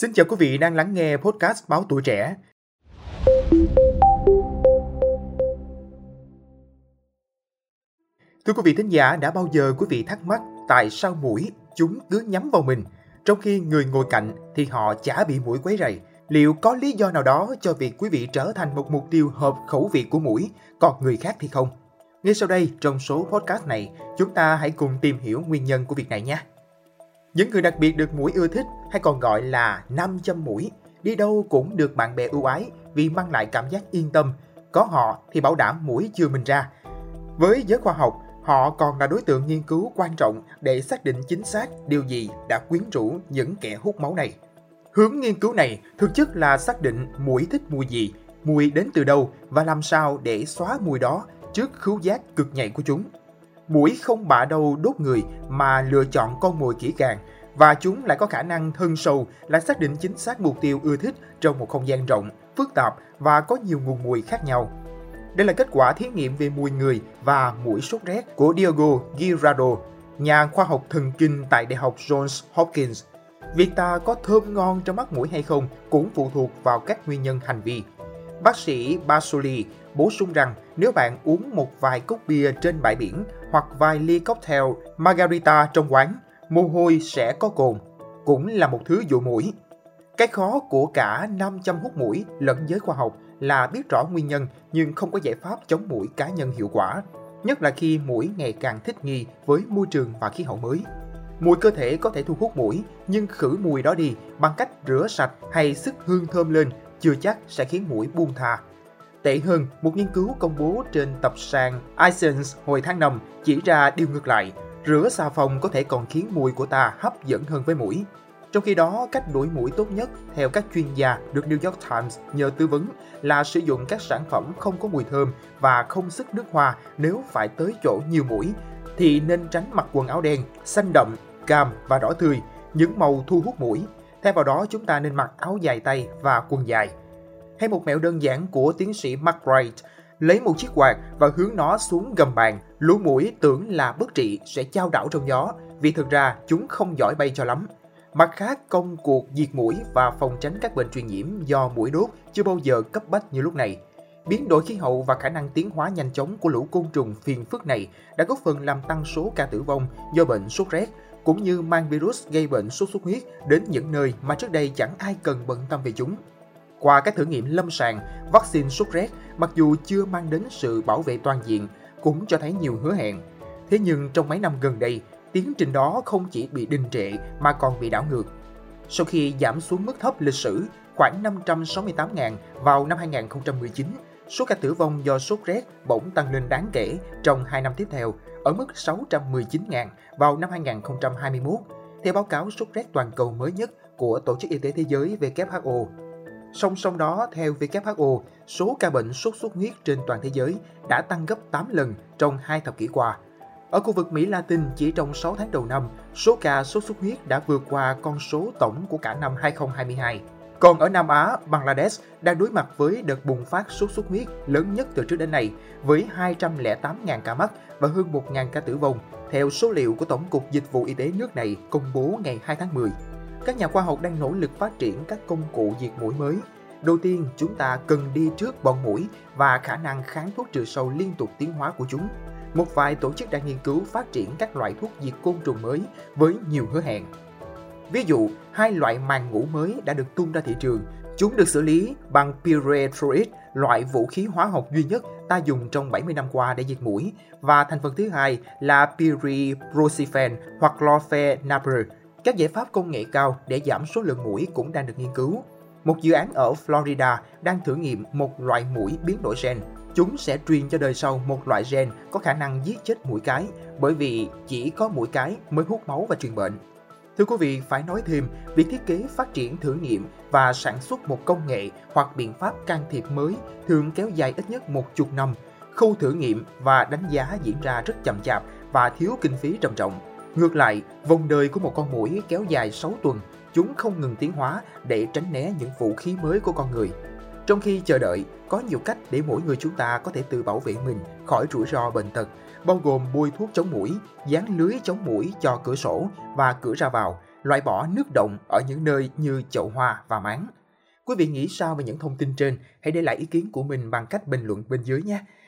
Xin chào quý vị đang lắng nghe podcast Báo Tuổi Trẻ. Thưa quý vị thính giả, đã bao giờ quý vị thắc mắc tại sao mũi chúng cứ nhắm vào mình, trong khi người ngồi cạnh thì họ chả bị mũi quấy rầy? Liệu có lý do nào đó cho việc quý vị trở thành một mục tiêu hợp khẩu vị của mũi, còn người khác thì không? Ngay sau đây, trong số podcast này, chúng ta hãy cùng tìm hiểu nguyên nhân của việc này nhé. Những người đặc biệt được mũi ưa thích hay còn gọi là nam châm mũi, đi đâu cũng được bạn bè ưu ái vì mang lại cảm giác yên tâm. Có họ thì bảo đảm mũi chưa mình ra. Với giới khoa học, họ còn là đối tượng nghiên cứu quan trọng để xác định chính xác điều gì đã quyến rũ những kẻ hút máu này. Hướng nghiên cứu này thực chất là xác định mũi thích mùi gì, mùi đến từ đâu và làm sao để xóa mùi đó trước khứu giác cực nhạy của chúng. Mũi không bạ đâu đốt người mà lựa chọn con mồi kỹ càng và chúng lại có khả năng thân sâu là xác định chính xác mục tiêu ưa thích trong một không gian rộng, phức tạp và có nhiều nguồn mùi khác nhau. Đây là kết quả thí nghiệm về mùi người và mũi sốt rét của Diogo Girardo, nhà khoa học thần kinh tại Đại học Johns Hopkins. Việc ta có thơm ngon trong mắt mũi hay không cũng phụ thuộc vào các nguyên nhân hành vi. Bác sĩ Basoli bổ sung rằng nếu bạn uống một vài cốc bia trên bãi biển hoặc vài ly cocktail margarita trong quán, mồ hôi sẽ có cồn, cũng là một thứ dụ mũi. Cái khó của cả nam châm hút mũi lẫn giới khoa học là biết rõ nguyên nhân nhưng không có giải pháp chống mũi cá nhân hiệu quả, nhất là khi mũi ngày càng thích nghi với môi trường và khí hậu mới. Mùi cơ thể có thể thu hút mũi, nhưng khử mùi đó đi bằng cách rửa sạch hay sức hương thơm lên chưa chắc sẽ khiến mũi buông thà. Tệ hơn, một nghiên cứu công bố trên tập sàn iSense hồi tháng 5 chỉ ra điều ngược lại, rửa xà phòng có thể còn khiến mùi của ta hấp dẫn hơn với mũi. Trong khi đó, cách đuổi mũi tốt nhất theo các chuyên gia được New York Times nhờ tư vấn là sử dụng các sản phẩm không có mùi thơm và không sức nước hoa nếu phải tới chỗ nhiều mũi thì nên tránh mặc quần áo đen, xanh đậm, cam và đỏ tươi, những màu thu hút mũi. Thay vào đó chúng ta nên mặc áo dài tay và quần dài. Hay một mẹo đơn giản của tiến sĩ Mark Wright, lấy một chiếc quạt và hướng nó xuống gầm bàn, lũ mũi tưởng là bất trị sẽ trao đảo trong gió, vì thực ra chúng không giỏi bay cho lắm. Mặt khác, công cuộc diệt mũi và phòng tránh các bệnh truyền nhiễm do mũi đốt chưa bao giờ cấp bách như lúc này. Biến đổi khí hậu và khả năng tiến hóa nhanh chóng của lũ côn trùng phiền phức này đã góp phần làm tăng số ca tử vong do bệnh sốt rét, cũng như mang virus gây bệnh sốt xuất huyết đến những nơi mà trước đây chẳng ai cần bận tâm về chúng. Qua các thử nghiệm lâm sàng, vaccine sốt rét mặc dù chưa mang đến sự bảo vệ toàn diện, cũng cho thấy nhiều hứa hẹn. Thế nhưng trong mấy năm gần đây, tiến trình đó không chỉ bị đình trệ mà còn bị đảo ngược. Sau khi giảm xuống mức thấp lịch sử, khoảng 568.000 vào năm 2019, số ca tử vong do sốt rét bỗng tăng lên đáng kể trong 2 năm tiếp theo, ở mức 619.000 vào năm 2021, theo báo cáo sốt rét toàn cầu mới nhất của Tổ chức Y tế Thế giới WHO. Song song đó, theo WHO, số ca bệnh sốt xuất huyết trên toàn thế giới đã tăng gấp 8 lần trong hai thập kỷ qua. Ở khu vực Mỹ Latin, chỉ trong 6 tháng đầu năm, số ca sốt xuất huyết đã vượt qua con số tổng của cả năm 2022. Còn ở Nam Á, Bangladesh đang đối mặt với đợt bùng phát sốt xuất huyết lớn nhất từ trước đến nay, với 208.000 ca mắc và hơn 1.000 ca tử vong, theo số liệu của Tổng cục Dịch vụ Y tế nước này công bố ngày 2 tháng 10. Các nhà khoa học đang nỗ lực phát triển các công cụ diệt mũi mới. Đầu tiên, chúng ta cần đi trước bọn mũi và khả năng kháng thuốc trừ sâu liên tục tiến hóa của chúng. Một vài tổ chức đang nghiên cứu phát triển các loại thuốc diệt côn trùng mới với nhiều hứa hẹn. Ví dụ, hai loại màng ngũ mới đã được tung ra thị trường. Chúng được xử lý bằng pyrethroid, loại vũ khí hóa học duy nhất ta dùng trong 70 năm qua để diệt mũi, và thành phần thứ hai là pyriproxyfen hoặc chlorphenapr. Các giải pháp công nghệ cao để giảm số lượng mũi cũng đang được nghiên cứu. Một dự án ở Florida đang thử nghiệm một loại mũi biến đổi gen. Chúng sẽ truyền cho đời sau một loại gen có khả năng giết chết mũi cái, bởi vì chỉ có mũi cái mới hút máu và truyền bệnh. Thưa quý vị, phải nói thêm, việc thiết kế, phát triển, thử nghiệm và sản xuất một công nghệ hoặc biện pháp can thiệp mới thường kéo dài ít nhất một chục năm. Khâu thử nghiệm và đánh giá diễn ra rất chậm chạp và thiếu kinh phí trầm trọng. Ngược lại, vòng đời của một con mũi kéo dài 6 tuần, chúng không ngừng tiến hóa để tránh né những vũ khí mới của con người. Trong khi chờ đợi, có nhiều cách để mỗi người chúng ta có thể tự bảo vệ mình khỏi rủi ro bệnh tật, bao gồm bôi thuốc chống mũi, dán lưới chống mũi cho cửa sổ và cửa ra vào, loại bỏ nước động ở những nơi như chậu hoa và máng. Quý vị nghĩ sao về những thông tin trên? Hãy để lại ý kiến của mình bằng cách bình luận bên dưới nhé.